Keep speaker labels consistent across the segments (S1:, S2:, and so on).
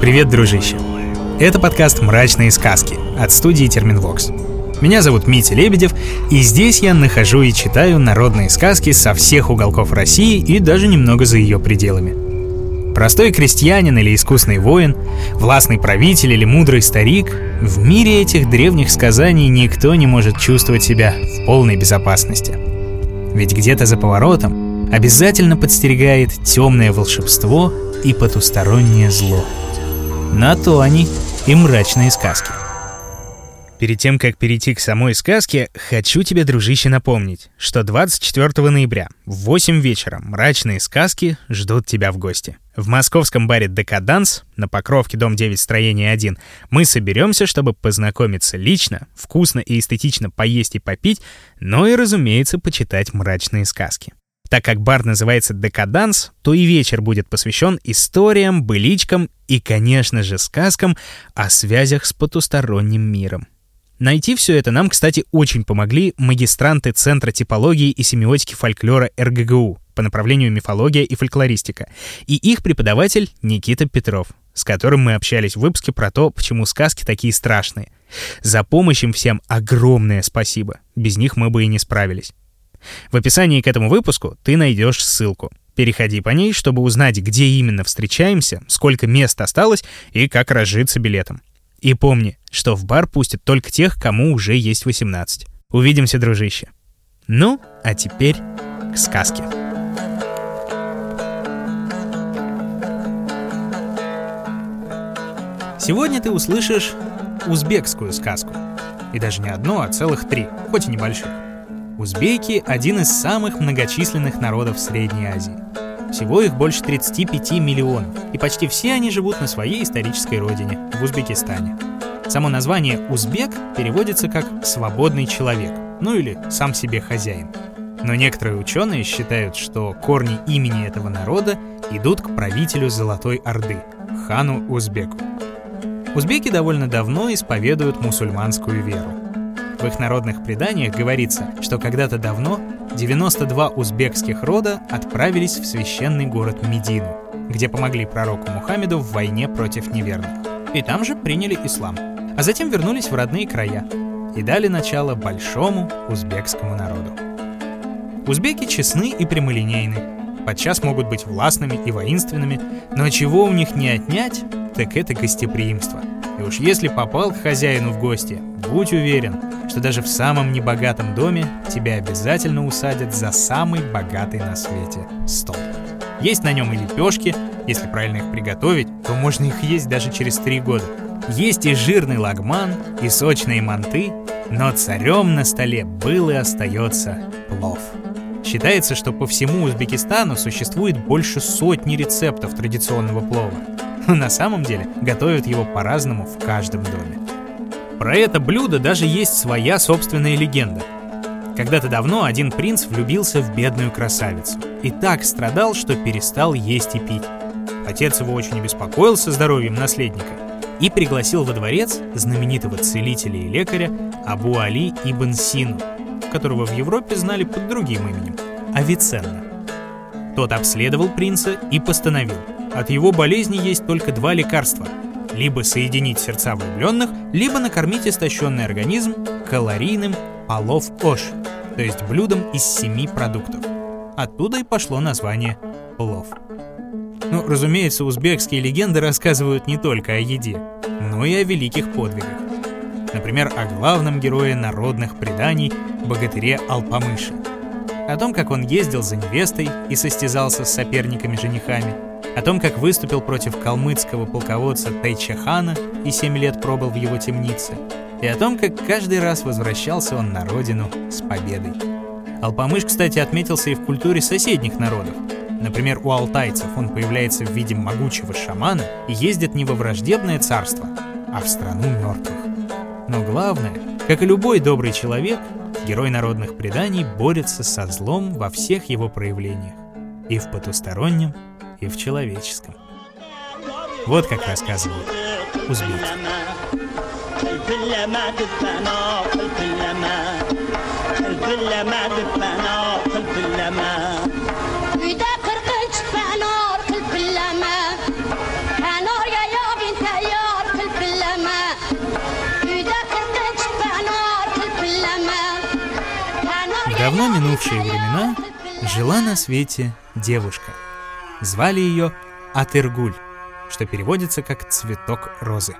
S1: Привет, дружище! Это подкаст «Мрачные сказки» от студии Терминвокс. Меня зовут Митя Лебедев, и здесь я нахожу и читаю народные сказки со всех уголков России и даже немного за ее пределами. Простой крестьянин или искусный воин, властный правитель или мудрый старик — в мире этих древних сказаний никто не может чувствовать себя в полной безопасности. Ведь где-то за поворотом обязательно подстерегает темное волшебство и потустороннее зло. На то они и мрачные сказки. Перед тем, как перейти к самой сказке, хочу тебе, дружище, напомнить, что 24 ноября в 8 вечера мрачные сказки ждут тебя в гости. В московском баре «Декаданс» на Покровке, дом 9, строение 1, мы соберемся, чтобы познакомиться лично, вкусно и эстетично поесть и попить, но и, разумеется, почитать мрачные сказки. Так как бар называется «Декаданс», то и вечер будет посвящен историям, быличкам и, конечно же, сказкам о связях с потусторонним миром. Найти все это нам, кстати, очень помогли магистранты Центра типологии и семиотики фольклора РГГУ по направлению мифология и фольклористика, и их преподаватель Никита Петров, с которым мы общались в выпуске про то, почему сказки такие страшные. За помощь им всем огромное спасибо, без них мы бы и не справились. В описании к этому выпуску ты найдешь ссылку. Переходи по ней, чтобы узнать, где именно встречаемся, сколько мест осталось и как разжиться билетом. И помни, что в бар пустят только тех, кому уже есть 18. Увидимся, дружище. Ну, а теперь к сказке. Сегодня ты услышишь узбекскую сказку. И даже не одну, а целых три, хоть и небольших. Узбеки – один из самых многочисленных народов Средней Азии. Всего их больше 35 миллионов, и почти все они живут на своей исторической родине, в Узбекистане. Само название «узбек» переводится как «свободный человек», ну или «сам себе хозяин». Но некоторые ученые считают, что корни имени этого народа идут к правителю Золотой Орды, хану Узбеку. Узбеки довольно давно исповедуют мусульманскую веру. В их народных преданиях говорится, что когда-то давно 92 узбекских рода отправились в священный город Медину, где помогли пророку Мухаммеду в войне против неверных. И там же приняли ислам. А затем вернулись в родные края и дали начало большому узбекскому народу. Узбеки честны и прямолинейны, подчас могут быть властными и воинственными, но чего у них не отнять, так это гостеприимство. И уж если попал к хозяину в гости, будь уверен, что даже в самом небогатом доме тебя обязательно усадят за самый богатый на свете стол. Есть на нем и лепешки, если правильно их приготовить, то можно их есть даже через три года. Есть и жирный лагман, и сочные манты, но царем на столе был и остается плов. Считается, что по всему Узбекистану существует больше сотни рецептов традиционного плова. Но на самом деле готовят его по-разному в каждом доме. Про это блюдо даже есть своя собственная легенда. Когда-то давно один принц влюбился в бедную красавицу и так страдал, что перестал есть и пить. Отец его очень обеспокоился здоровьем наследника и пригласил во дворец знаменитого целителя и лекаря Абу Али Ибн Сину, которого в Европе знали под другим именем – Авиценна. Тот обследовал принца и постановил, от его болезни есть только два лекарства – либо соединить сердца влюбленных, либо накормить истощенный организм калорийным полов ош, то есть блюдом из семи продуктов. Оттуда и пошло название плов. Ну, разумеется, узбекские легенды рассказывают не только о еде, но и о великих подвигах. Например, о главном герое народных преданий, богатыре Алпамыше. О том, как он ездил за невестой и состязался с соперниками-женихами – о том, как выступил против калмыцкого полководца Тайчахана и 7 лет пробыл в его темнице, и о том, как каждый раз возвращался он на родину с победой. Алпамыш, кстати, отметился и в культуре соседних народов. Например, у алтайцев он появляется в виде могучего шамана и ездит не во враждебное царство, а в страну мертвых. Но главное, как и любой добрый человек, герой народных преданий борется со злом во всех его проявлениях и в потустороннем, и в человеческом. Вот как рассказывают узбеки.
S2: В
S3: давно минувшие времена жила на свете девушка. Звали ее Атыргуль, что переводится как «цветок розы».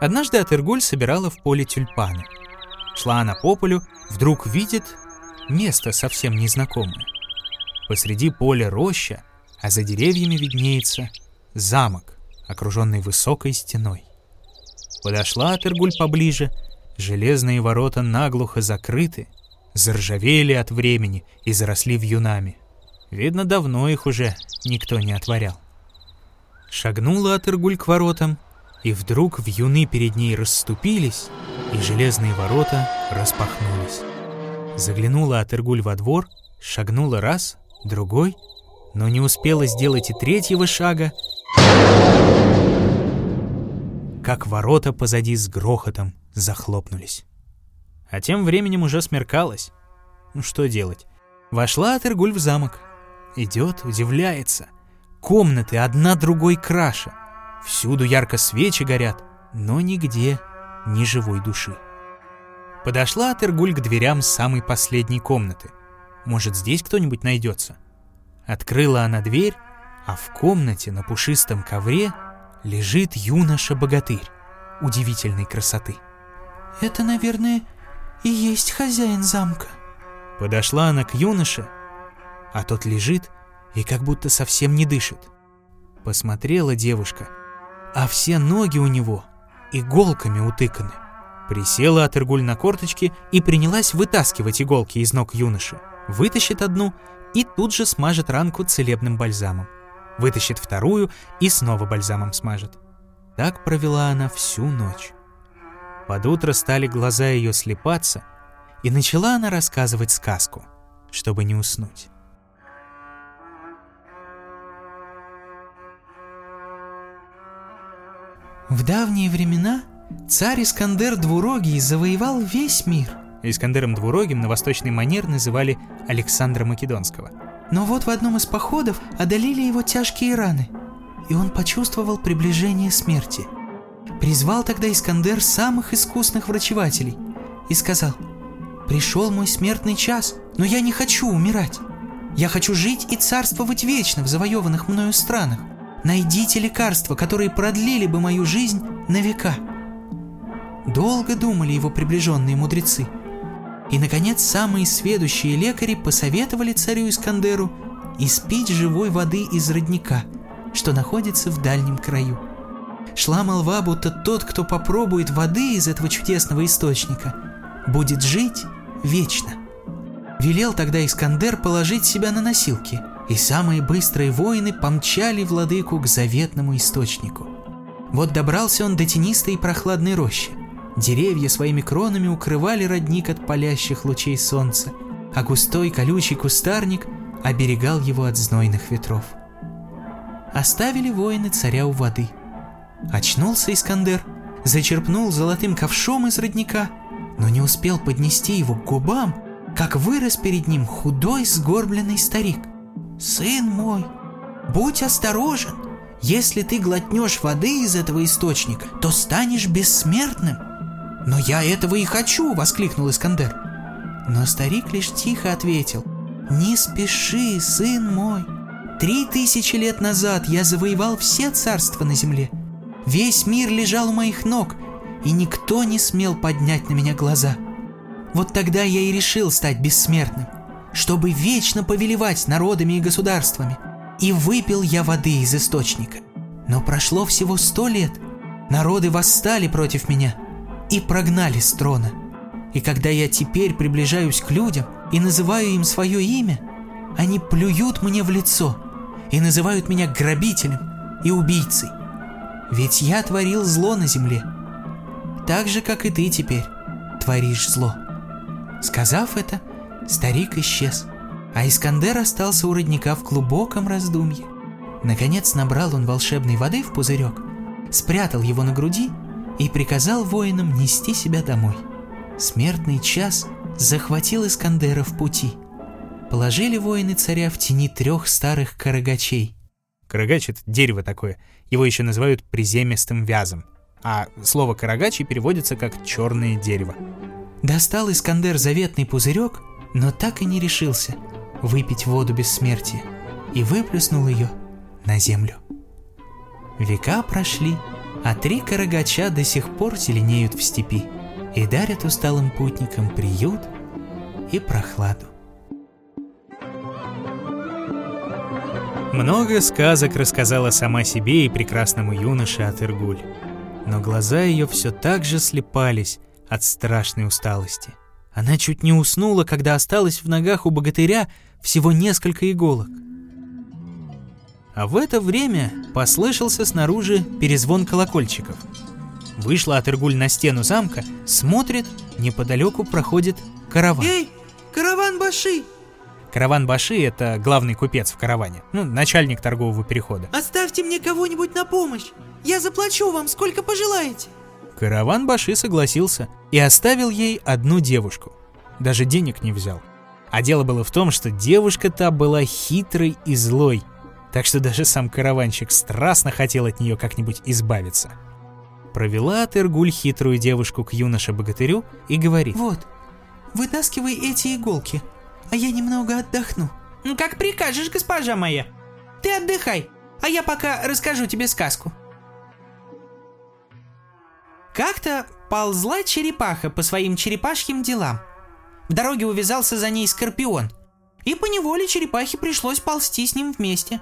S3: Однажды Атыргуль собирала в поле тюльпаны. Шла она по полю, вдруг видит место совсем незнакомое. Посреди поля роща, а за деревьями виднеется замок, окруженный высокой стеной. Подошла Атыргуль поближе, железные ворота наглухо закрыты, заржавели от времени и заросли вьюнами. Видно, давно их уже никто не отворял. Шагнула Атыргуль к воротам, и вдруг вьюны перед ней расступились, и железные ворота распахнулись. Заглянула Атыргуль во двор, шагнула раз, другой, но не успела сделать и третьего шага, как ворота позади с грохотом захлопнулись. А тем временем уже смеркалось. Ну что делать? Вошла Атергуль в замок. Идет, удивляется. Комнаты одна другой краше. Всюду ярко свечи горят, но нигде ни живой души. Подошла Атергуль к дверям самой последней комнаты. Может, здесь кто-нибудь найдется? Открыла она дверь, а в комнате на пушистом ковре лежит юноша-богатырь удивительной красоты.
S1: «Это, наверное, и есть хозяин замка».
S3: Подошла она к юноше, а тот лежит и как будто совсем не дышит. Посмотрела девушка, а все ноги у него иголками утыканы. Присела Атергуль на корточки и принялась вытаскивать иголки из ног юноши. Вытащит одну и тут же смажет ранку целебным бальзамом. Вытащит вторую и снова бальзамом смажет. Так провела она всю ночь. Под утро стали глаза ее слепаться, и начала она рассказывать сказку, чтобы не уснуть.
S1: В давние времена царь Искандер Двурогий завоевал весь мир.
S3: Искандером Двурогим на восточный манер называли Александра Македонского.
S1: Но вот в одном из походов одолели его тяжкие раны, и он почувствовал приближение смерти – Призвал тогда Искандер самых искусных врачевателей и сказал, «Пришел мой смертный час, но я не хочу умирать. Я хочу жить и царствовать вечно в завоеванных мною странах. Найдите лекарства, которые продлили бы мою жизнь на века». Долго думали его приближенные мудрецы. И, наконец, самые сведущие лекари посоветовали царю Искандеру испить живой воды из родника, что находится в дальнем краю. Шла молва, будто тот, кто попробует воды из этого чудесного источника, будет жить вечно. Велел тогда Искандер положить себя на носилки, и самые быстрые воины помчали владыку к заветному источнику. Вот добрался он до тенистой и прохладной рощи. Деревья своими кронами укрывали родник от палящих лучей солнца, а густой колючий кустарник оберегал его от знойных ветров. Оставили воины царя у воды – Очнулся Искандер, зачерпнул золотым ковшом из родника, но не успел поднести его к губам, как вырос перед ним худой сгорбленный старик. «Сын мой, будь осторожен, если ты глотнешь воды из этого источника, то станешь бессмертным». «Но я этого и хочу!» — воскликнул Искандер. Но старик лишь тихо ответил. «Не спеши, сын мой. Три тысячи лет назад я завоевал все царства на земле — Весь мир лежал у моих ног, и никто не смел поднять на меня глаза. Вот тогда я и решил стать бессмертным, чтобы вечно повелевать народами и государствами. И выпил я воды из источника. Но прошло всего сто лет. Народы восстали против меня и прогнали с трона. И когда я теперь приближаюсь к людям и называю им свое имя, они плюют мне в лицо и называют меня грабителем и убийцей. Ведь я творил зло на земле. Так же, как и ты теперь творишь зло. Сказав это, старик исчез, а Искандер остался у родника в глубоком раздумье. Наконец набрал он волшебной воды в пузырек, спрятал его на груди и приказал воинам нести себя домой. Смертный час захватил Искандера в пути. Положили воины царя в тени трех старых карагачей –
S3: Карагач — это дерево такое. Его еще называют приземистым вязом. А слово «карагачи» переводится как «черное дерево».
S1: Достал Искандер заветный пузырек,
S4: но так и не решился выпить воду бессмертия и выплюснул ее на землю. Века прошли, а три карагача до сих пор зеленеют в степи и дарят усталым путникам приют и прохладу.
S5: Много сказок рассказала сама себе и прекрасному юноше от Иргуль, но глаза ее все так же слепались от страшной усталости. Она чуть не уснула, когда осталось в ногах у богатыря всего несколько иголок. А в это время послышался снаружи перезвон колокольчиков. Вышла Атыргуль на стену замка, смотрит, неподалеку проходит караван.
S4: «Эй, караван Баши!
S5: Караван Баши — это главный купец в караване, ну, начальник торгового перехода.
S4: Оставьте мне кого-нибудь на помощь! Я заплачу вам, сколько пожелаете!»
S5: Караван Баши согласился и оставил ей одну девушку. Даже денег не взял. А дело было в том, что девушка та была хитрой и злой, так что даже сам караванщик страстно хотел от нее как-нибудь избавиться. Провела Тергуль хитрую девушку к юноше-богатырю и говорит.
S4: «Вот, вытаскивай эти иголки, а я немного отдохну».
S1: Ну, как прикажешь, госпожа моя. Ты отдыхай, а я пока расскажу тебе сказку. Как-то ползла черепаха по своим черепашьим делам. В дороге увязался за ней скорпион, и по неволе черепахе пришлось ползти с ним вместе.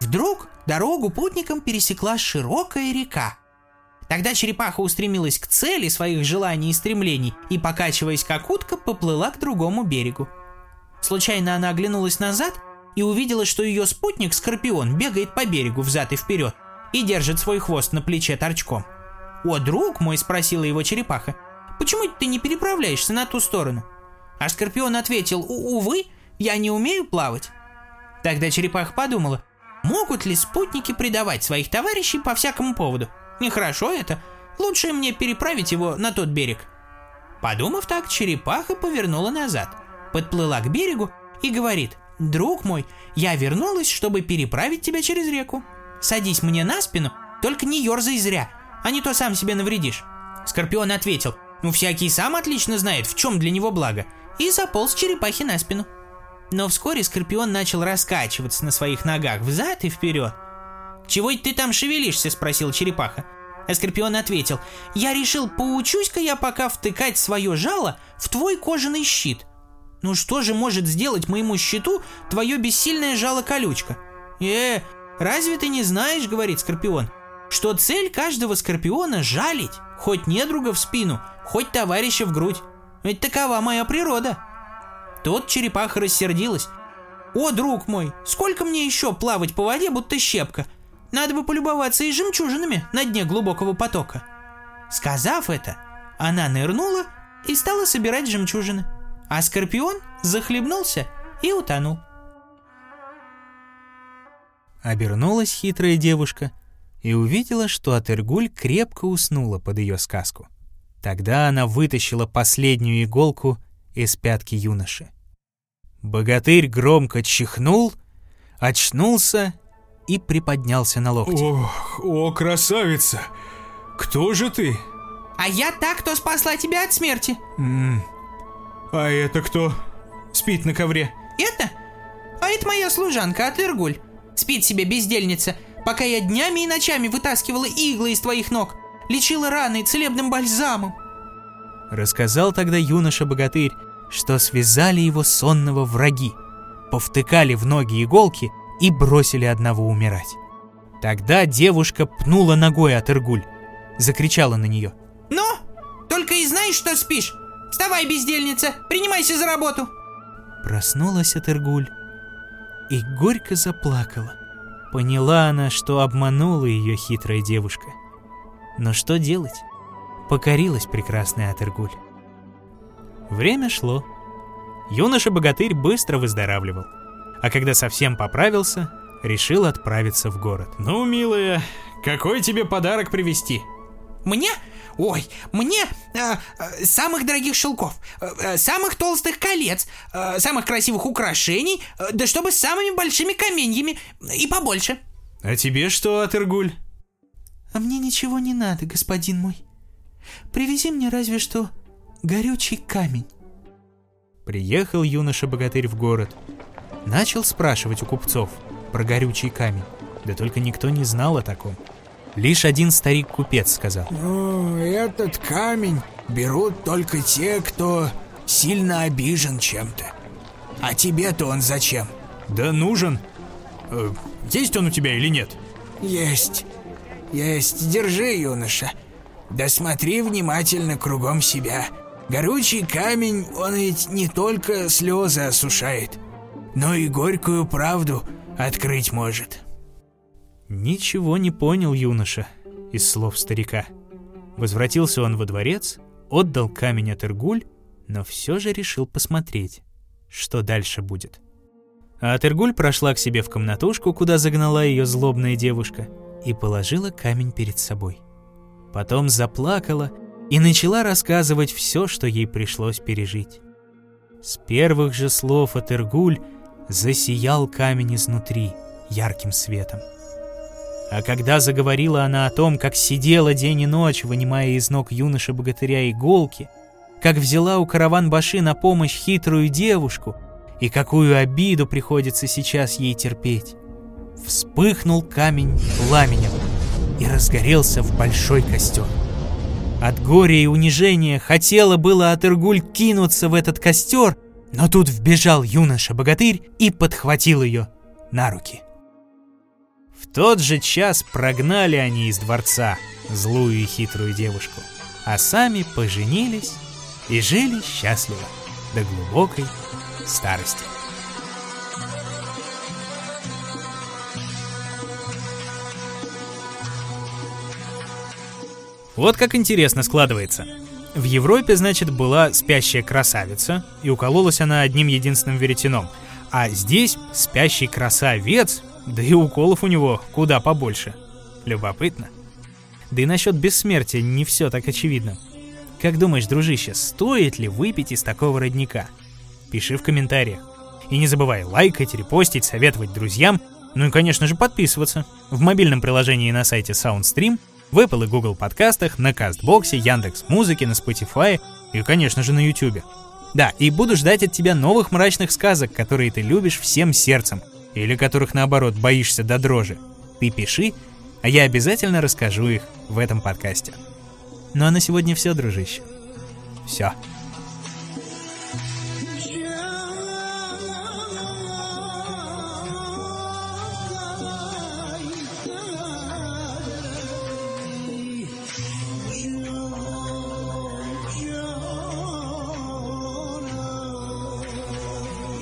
S1: Вдруг дорогу путникам пересекла широкая река. Тогда черепаха устремилась к цели своих желаний и стремлений и, покачиваясь как утка, поплыла к другому берегу. Случайно она оглянулась назад и увидела, что ее спутник, Скорпион, бегает по берегу взад и вперед и держит свой хвост на плече торчком. «О, друг мой!» – спросила его черепаха. «Почему ты не переправляешься на ту сторону?» А Скорпион ответил, «Увы, я не умею плавать». Тогда черепаха подумала, могут ли спутники предавать своих товарищей по всякому поводу? Нехорошо это, лучше мне переправить его на тот берег. Подумав так, черепаха повернула назад, подплыла к берегу и говорит, «Друг мой, я вернулась, чтобы переправить тебя через реку. Садись мне на спину, только не ерзай зря, а не то сам себе навредишь». Скорпион ответил, «Ну, всякий сам отлично знает, в чем для него благо», и заполз черепахе на спину. Но вскоре Скорпион начал раскачиваться на своих ногах взад и вперед. «Чего ты там шевелишься?» – спросил черепаха. А Скорпион ответил, «Я решил, поучусь-ка я пока втыкать свое жало в твой кожаный щит». «Ну что же может сделать моему щиту твое бессильное жало-колючка?» «Э, разве ты не знаешь, — говорит Скорпион, — что цель каждого Скорпиона — жалить, хоть недруга в спину, хоть товарища в грудь. Ведь такова моя природа». Тут черепаха рассердилась. «О, друг мой, сколько мне еще плавать по воде, будто щепка? Надо бы полюбоваться и жемчужинами на дне глубокого потока». Сказав это, она нырнула и стала собирать жемчужины, а Скорпион захлебнулся и утонул.
S5: Обернулась хитрая девушка и увидела, что Атергуль крепко уснула под ее сказку. Тогда она вытащила последнюю иголку из пятки юноши. Богатырь громко чихнул, очнулся и приподнялся на локте.
S6: Ох, о, красавица! Кто же ты?
S1: А я так, кто спасла тебя от смерти.
S6: М, А это кто? Спит на ковре.
S1: Это? А это моя служанка Атыргуль. Спит себе бездельница, пока я днями и ночами вытаскивала иглы из твоих ног, лечила раны целебным бальзамом.
S5: Рассказал тогда юноша-богатырь, что связали его сонного враги, повтыкали в ноги иголки и бросили одного умирать. Тогда девушка пнула ногой от Иргуль, закричала на нее.
S1: Ну, только и знаешь, что спишь. Вставай, бездельница, принимайся за работу.
S5: Проснулась от Иргуль и горько заплакала. Поняла она, что обманула ее хитрая девушка. Но что делать? Покорилась прекрасная Атергуль. Время шло. Юноша-богатырь быстро выздоравливал. А когда совсем поправился, решил отправиться в город.
S6: Ну, милая, какой тебе подарок привезти?
S1: Мне? Ой, мне самых дорогих шелков, э, э, самых толстых колец, э, самых красивых украшений, э, да чтобы с самыми большими каменьями и побольше.
S6: А тебе что, Атергуль?
S4: А мне ничего не надо, господин мой. Привези мне разве что горючий камень.
S1: Приехал юноша-богатырь в город. Начал спрашивать у купцов про горючий камень. Да только никто не знал о таком. Лишь один старик-купец сказал.
S7: «Ну, этот камень берут только те, кто сильно обижен чем-то. А тебе-то он зачем?»
S8: Да нужен. Э, есть он у тебя или нет?
S7: «Есть, есть, держи, юноша. Да смотри внимательно кругом себя. Горючий камень, он ведь не только слезы осушает, но и горькую правду открыть может».
S1: Ничего не понял юноша из слов старика. Возвратился он во дворец, отдал камень от Иргуль, но все же решил посмотреть, что дальше будет. А Атергуль прошла к себе в комнатушку, куда загнала ее злобная девушка, и положила камень перед собой. Потом заплакала и начала рассказывать все, что ей пришлось пережить. С первых же слов Атергуль засиял камень изнутри ярким светом. А когда заговорила она о том, как сидела день и ночь, вынимая из ног юноша-богатыря иголки, как взяла у караван-баши на помощь хитрую девушку — и какую обиду приходится сейчас ей терпеть. Вспыхнул камень пламенем и разгорелся в большой костер. От горя и унижения хотела было Атыргуль кинуться в этот костер, но тут вбежал юноша-богатырь и подхватил ее на руки. Тот же час прогнали они из дворца злую и хитрую девушку, а сами поженились и жили счастливо до глубокой старости. Вот как интересно складывается. В Европе, значит, была спящая красавица, и укололась она одним единственным веретеном. А здесь спящий красавец, да и уколов у него куда побольше. Любопытно. Да и насчет бессмертия не все так очевидно. Как думаешь, дружище, стоит ли выпить из такого родника? пиши в комментариях. И не забывай лайкать, репостить, советовать друзьям, ну и, конечно же, подписываться. В мобильном приложении на сайте SoundStream, в Apple и Google подкастах, на Кастбоксе, Яндекс Музыке, на Spotify и, конечно же, на YouTube. Да, и буду ждать от тебя новых мрачных сказок, которые ты любишь всем сердцем, или которых, наоборот, боишься до дрожи. Ты пиши, а я обязательно расскажу их в этом подкасте. Ну а на сегодня все, дружище. Все.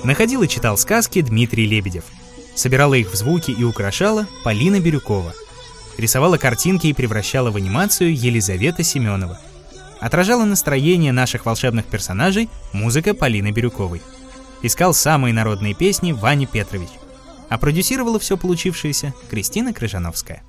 S1: Находил и читал сказки Дмитрий Лебедев. Собирала их в звуки и украшала Полина Бирюкова. Рисовала картинки и превращала в анимацию Елизавета Семенова. Отражала настроение наших волшебных персонажей музыка Полины Бирюковой. Искал самые народные песни Ваня Петрович. А продюсировала все получившееся Кристина Крыжановская.